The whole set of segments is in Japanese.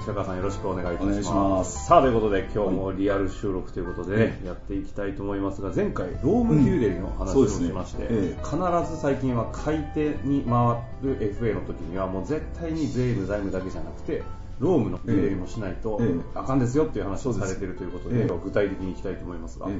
白川さんよろしくお願いいたします。さあ、ということで今日もリアル収録ということで、ねやっていきたいと思いますが、前回、ロームデューデリの話をしまして、ええ。必ず最近は買い手に回る FA の時には、もう絶対に税務、財務だけじゃなくて、ロームのデューデリもしないと、ええ。あかんですよっていう話をされているということで、具体的にいきたいと思いますが、ええ。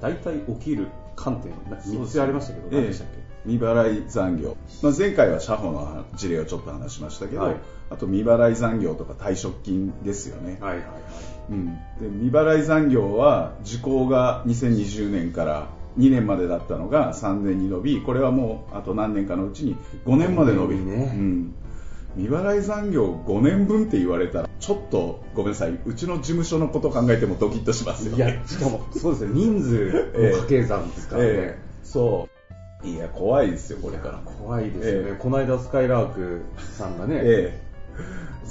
大体起きる観点、3つありましたけど、何でしたっけ、未払い残業、まあ、前回は社保の事例をちょっと話しましたけど、はい。あと未払い残業とか退職金ですよね、はいはいはい。うん、で未払い残業は時効が2020年から2年までだったのが3年に伸びこれはもうあと何年かのうちに5年まで伸びる、ね。うん、未払い残業5年分って言われたらちょっとごめんなさいうちの事務所のこと考えてもドキッとしますよね。いや、しかも、そうですね、人数の掛け算ですからね。ええ。そう。いや怖いですよこれから怖いですよね、ええ。この間、スカイラークさんがね、ええ。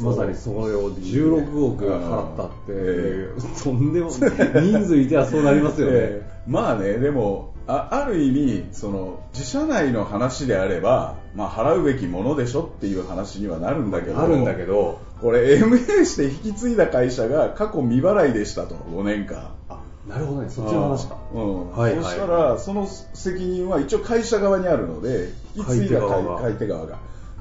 まさにそれを16億払ったってとんでも人数いてはそうなりますよね。ええまあね、でも、あある意味その、自社内の話であれば、まあ、払うべきものでしょっていう話にはなるんだけど、あるんだけど、これ、MA して引き継いだ会社が過去未払いでしたと、5年間。あなるほどね、そっちの話か。うん。はいはい。そしたら、その責任は一応会社側にあるので、引き継いだ買い手側が。買い手側が。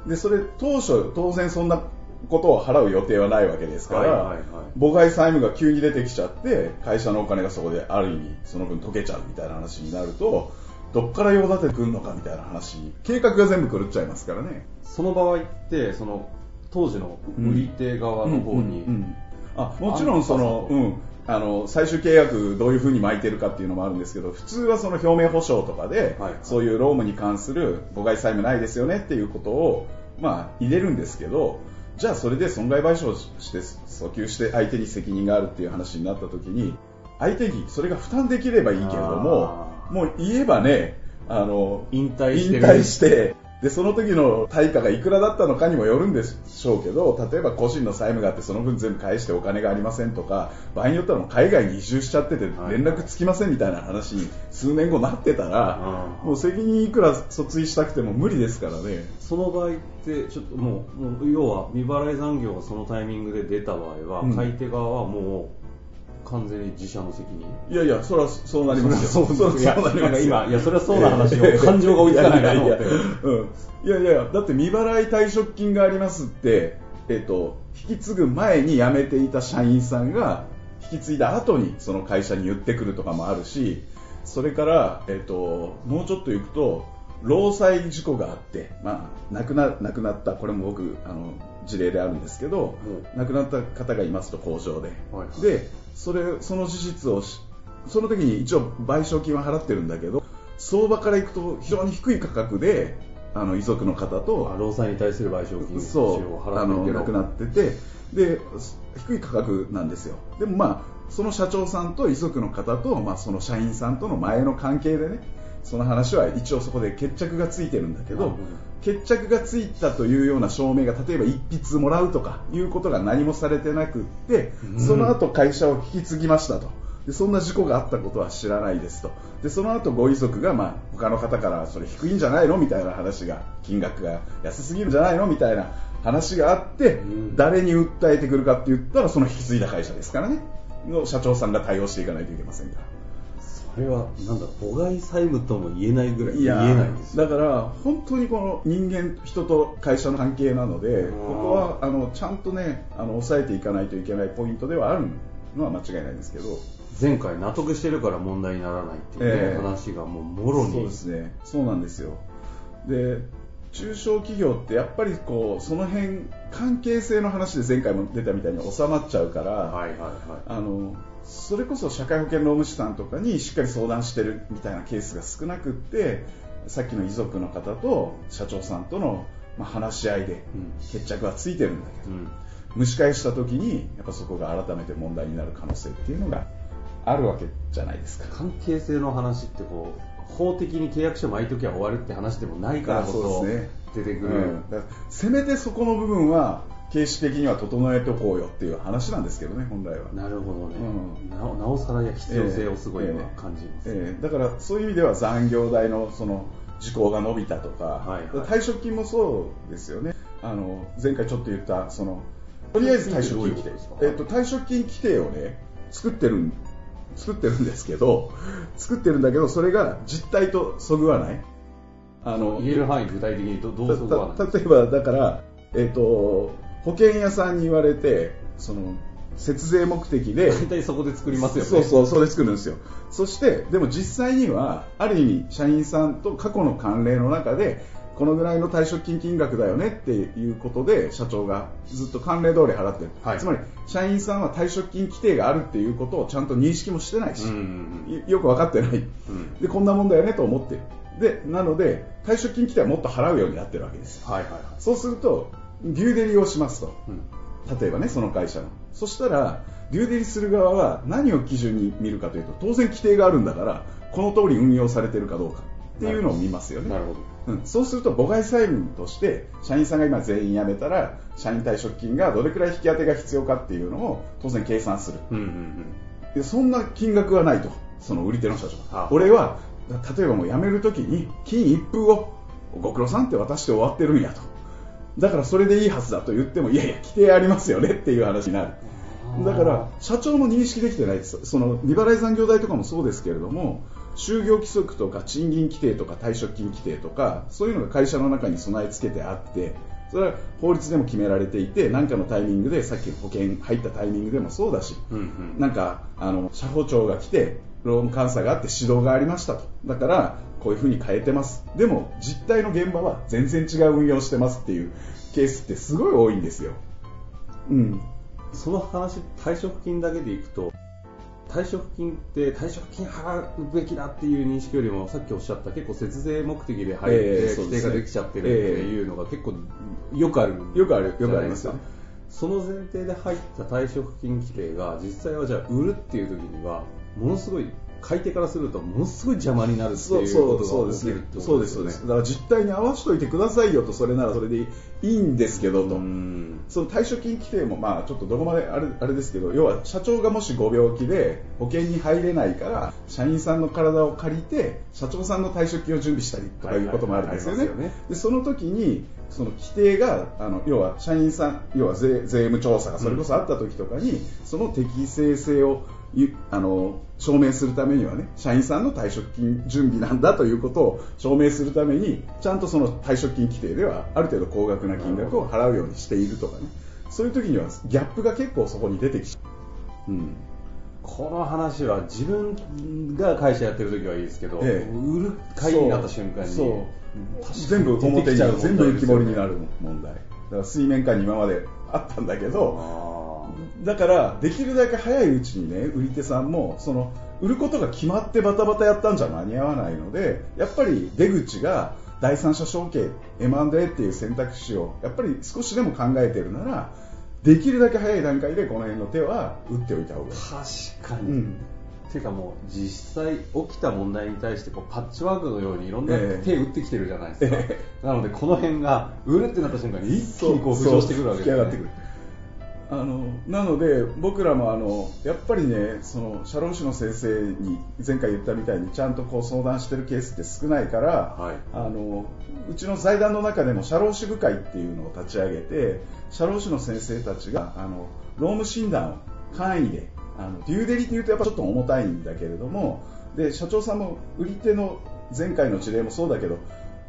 で、それ、当初、当然そんなことを払う予定はないわけですから、はいはいはい。母外債務が急に出てきちゃって、会社のお金がそこである意味、その分溶けちゃうみたいな話になると、どっから用立ててくるのかみたいな話、計画が全部狂っちゃいますからね。その場合って、その当時の売り手側の方に、うんうんうん。あもちろんその、うん、あの最終契約どういうふうに巻いてるかっていうのもあるんですけど普通はその表明保証とかで、はいそういうロームに関する母外債務ないですよねっていうことを、まあ、入れるんですけどじゃあそれで損害賠償して訴求して相手に責任があるっていう話になった時に相手にそれが負担できればいいけれどもあもう言えばねあの引退してる。引退してでその時の対価がいくらだったのかにもよるんでしょうけど例えば個人の債務があってその分全部返してお金がありませんとか場合によってはもう海外に移住しちゃっててはい。連絡つきませんみたいな話に数年後なってたらうん。もう責任いくら訴追したくても無理ですからね。その場合って、ちょっともう、もう要は未払い残業がそのタイミングで出た場合は、うん。買い手側はもう完全に自社の責任。いやいや、それはそうなりますよ。そそういやなりますよなんか今いやそれはそうな話を感情が追いつかないなと思っていやいやだって未払い退職金がありますって、えっと、引き継ぐ前に辞めていた社員さんが、引き継いだ後にその会社に言ってくるとかもあるし、それから、えっと、もうちょっと行くと、労災事故があって、まあ、亡くな亡くなった、これも僕、あの事例であるんですけど、亡くなった方がいますと、工場で。はいでそれその事実をしその時に一応賠償金は払ってるんだけど相場からいくと非常に低い価格であの遺族の方とあ労災に対する賠償金そうをあ払ってるけど。の亡くなっててで低い価格なんですよ。でもまあその社長さんと遺族の方と、まあ、その社員さんとの前の関係でねその話は一応そこで決着がついてるんだけど決着がついたというような証明が例えば一筆もらうとかいうことが何もされてなくって、うん。その後会社を引き継ぎましたと。でそんな事故があったことは知らないですと。でその後ご遺族が、まあ、他の方からそれ低いんじゃないのみたいな話が金額が安すぎるんじゃないのみたいな話があって、うん。誰に訴えてくるかって言ったらその引き継いだ会社ですからね。の社長さんが対応していかないといけませんから。それはなんだ母外債務とも言えないぐらい言えないんですよだから本当にこの人間人と会社の関係なのでんここはあのちゃんとねあの抑えていかないといけないポイントではあるのは間違いないんですけど。前回納得してるから問題にならないっていうね、ええ。話がもうもろに。そうですね。そうなんですよ。で中小企業ってやっぱりこうその辺関係性の話で前回も出たみたいに収まっちゃうから、はいはいはい。あのそれこそ社会保険労務士さんとかにしっかり相談してるみたいなケースが少なくってさっきの遺族の方と社長さんとのまあ、話し合いでうん。決着はついてるんだけど、うん。蒸し返した時にやっぱそこが改めて問題になる可能性っていうのがあるわけじゃないですか。関係性の話ってこう法的に契約書巻いときゃ終わるって話でもないからこあそね。出てくる、うん、せめてそこの部分は形式的には整えておこうよっていう話なんですけどね本来は。なるほどね、うん。なおなおさらや必要性をすごい今感じます、ええ。だからそういう意味では残業代のその時効が伸びたとか、はいはい。退職金もそうですよね。あの前回ちょっと言ったそのとりあえず退職金えっと退職金規定をね作ってるん作ってるんですけど作ってるんだけどそれが実態とそぐわない。あの言える範囲具体的にどどうそこはたた例えばだから、えっと保険屋さんに言われてその節税目的で大体そこで作りますよねそうそう、それ作るんですよ。そして、でも実際には、ある意味、社員さんと過去の慣例の中で、このぐらいの退職金金額だよねっていうことで、社長がずっと慣例通り払ってる。はいつまり、社員さんは退職金規定があるっていうことをちゃんと認識もしてないし、よよく分かってない。うんで、こんなもんだよねと思ってる。で、なので、退職金規定はもっと払うようになってるわけですよ。はいはいはいそうすると、デューデリをしますと。うん例えばね、その会社の。そしたら、デューデリする側は何を基準に見るかというと、当然規定があるんだから、この通り運用されてるかどうかっていうのを見ますよね。なるほどうん、そうすると、母外債務として、社員さんが今全員辞めたら、社員退職金がどれくらい引き当てが必要かっていうのを当然計算する。うんうんうんでそんな金額はないと、その売り手の社長はあが。俺は、例えばもう辞めるときに、金一封をご苦労さんって渡して終わってるんやと。だからそれでいいはずだと言っても、いやいや、規定ありますよねっていう話になる。だから、社長も認識できてないです。その、利払い残業代とかもそうですけれども、就業規則とか賃金規定とか退職金規定とか、そういうのが会社の中に備え付けてあって、それは法律でも決められていて、何かのタイミングで、さっきの保険入ったタイミングでもそうだし、うんうんなんか、あの、社保長が来て、労務監査があって指導がありましたと。だから、こういうふうに変えてます。でも、実態の現場は全然違う運用してますっていうケースってすごい多いんですよ。うん。その話退職金だけでいくと退職金って退職金払うべきだっていう認識よりもさっきおっしゃった結構節税目的で入って規定ができちゃってるっていうのが結構よくあるよくあるよくありますよねその前提で入った退職金規定が実際はじゃあ売るっていう時にはものすごい買い手からするとものすごい邪魔になるっていうことが起そうですねきるってことそうですそうです。だから実態に合わせといてくださいよとそれならそれでいいんですけどと、うん。その退職金規定もまあちょっとどこまであれあれですけど要は社長がもしご病気で保険に入れないから社員さんの体を借りて社長さんの退職金を準備したりとかいうこともあるんですよね,、はいはいよね。でその時にその規定があの要は社員さん要は税税務調査がそれこそあった時とかに、その適正性をゆあの証明するためにはね社員さんの退職金準備なんだということを証明するためにちゃんとその退職金規定ではある程度高額な金額を払うようにしているとかね。そういう時にはギャップが結構そこに出てきちゃう、うん、この話は自分が会社やってる時はいいですけど、ええ。売る会になった瞬間に全部表に全部浮き彫りになるる問題。だから水面下に今まであったんだけどあだからできるだけ早いうちにね売り手さんもその売ることが決まってバタバタやったんじゃ間に合わないのでやっぱり出口が第三者承継 M&A っていう選択肢をやっぱり少しでも考えてるならできるだけ早い段階でこの辺の手は打っておいた方がいい。ー確かに、うん。ていうかもう実際起きた問題に対してこうパッチワークのようにいろんなええ。手打ってきてるじゃないですか、えなのでこの辺が売るってなった瞬間に一気にこう浮上してくるわけです、ね、あのなので僕らもあのやっぱりねその社労士の先生に前回言ったみたいにちゃんとこう相談してるケースって少ないから、はい。あのうちの財団の中でも社労士部会っていうのを立ち上げて社労士の先生たちがあの労務診断を簡易であのデューデリっていうとやっぱちょっと重たいんだけれどもで社長さんも売り手の前回の事例もそうだけど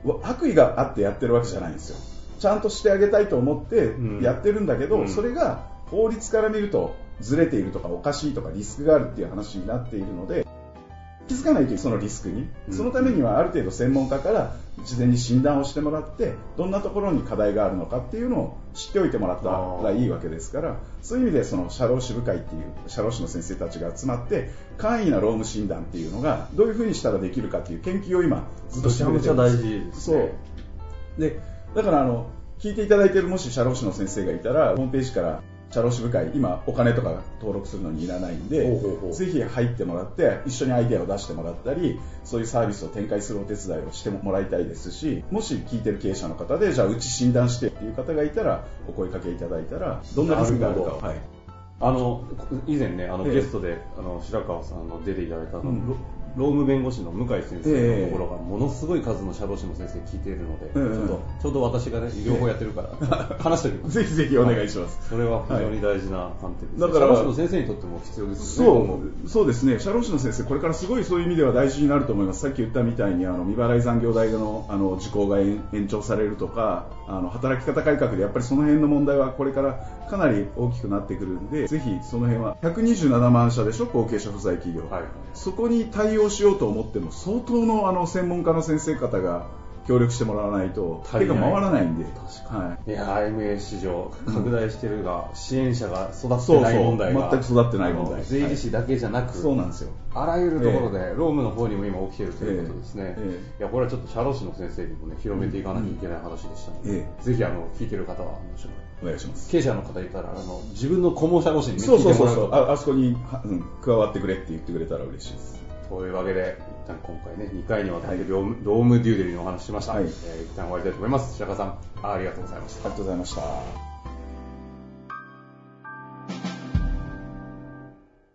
わ悪意があってやってるわけじゃないんですよちゃんとしてあげたいと思ってうん。やってるんだけど、うん。それが法律から見るとずれているとかおかしいとかリスクがあるっていう話になっているので気づかないというそのリスクに、うん。そのためにはある程度専門家から事前に診断をしてもらってどんなところに課題があるのかっていうのを知っておいてもらったらいいわけですからそういう意味でその社労士部会っていう社労士の先生たちが集まって簡易な労務診断っていうのがどういうふうにしたらできるかっていう研究を今ずっとしてくれてるんです。めちゃめちゃ大事ですね。そう。でだからあの聞いていただいているもし社労士の先生がいたら、ホームページから社労士部会、今お金とか登録するのにいらないんで、ぜひ入ってもらって、一緒にアイデアを出してもらったり、そういうサービスを展開するお手伝いをしてもらいたいですし、もし聞いてる経営者の方で、じゃあうち診断してっていう方がいたら、お声かけいただいたら、どんなリスクがあるかあの以前ねあの、ええ。ゲストであの白川さんの出ていただいたあの、うん。ロ労務弁護士の向井先生ええ。のところがものすごい数の社労士の先生聞いているので、ええ。ちょっとちょうど私がね両方やってるから、話しておきます。ぜひぜひお願いします。それは非常に大事な観点です、ね。だから社労士の先生にとっても必要ですよね。そうそうですね、社労士の先生、これからすごいそういう意味では大事になると思います、さっき言ったみたいにあの未払い残業代のあの時効が延延長されるとかあの、働き方改革でやっぱりその辺の問題はこれからかなり大きくなってくるんで、ぜひその辺は127万社でしょ、後継者不在企業、はい。そこに対応しようと思っても、相当のあの専門家の先生方が協力してもらわないと、手が回らないんで。確はい。いやー MA 市場拡大してるが、支援者が育ってない問題が。全く育ってない問題。税理士だけじゃなく、そうなんですよ。あらゆるところで、労務の方にも今起きているということですね、ええ。いやこれはちょっと社労士の先生にもね広めていかなきゃいけない話でしたので、えぜひあの聞いてる方はお願いします。経営者の方いたらあの自分の顧問社労士に、ね、そうそうそうそう。ああそこに、はうん、加わってくれって言ってくれたら嬉しいですというわけで一旦今回ね2回にわたって労務,、労務デューデリのお話ししました、はい。えー一旦終わりたいと思います。白川さんありがとうございました。ありがとうございました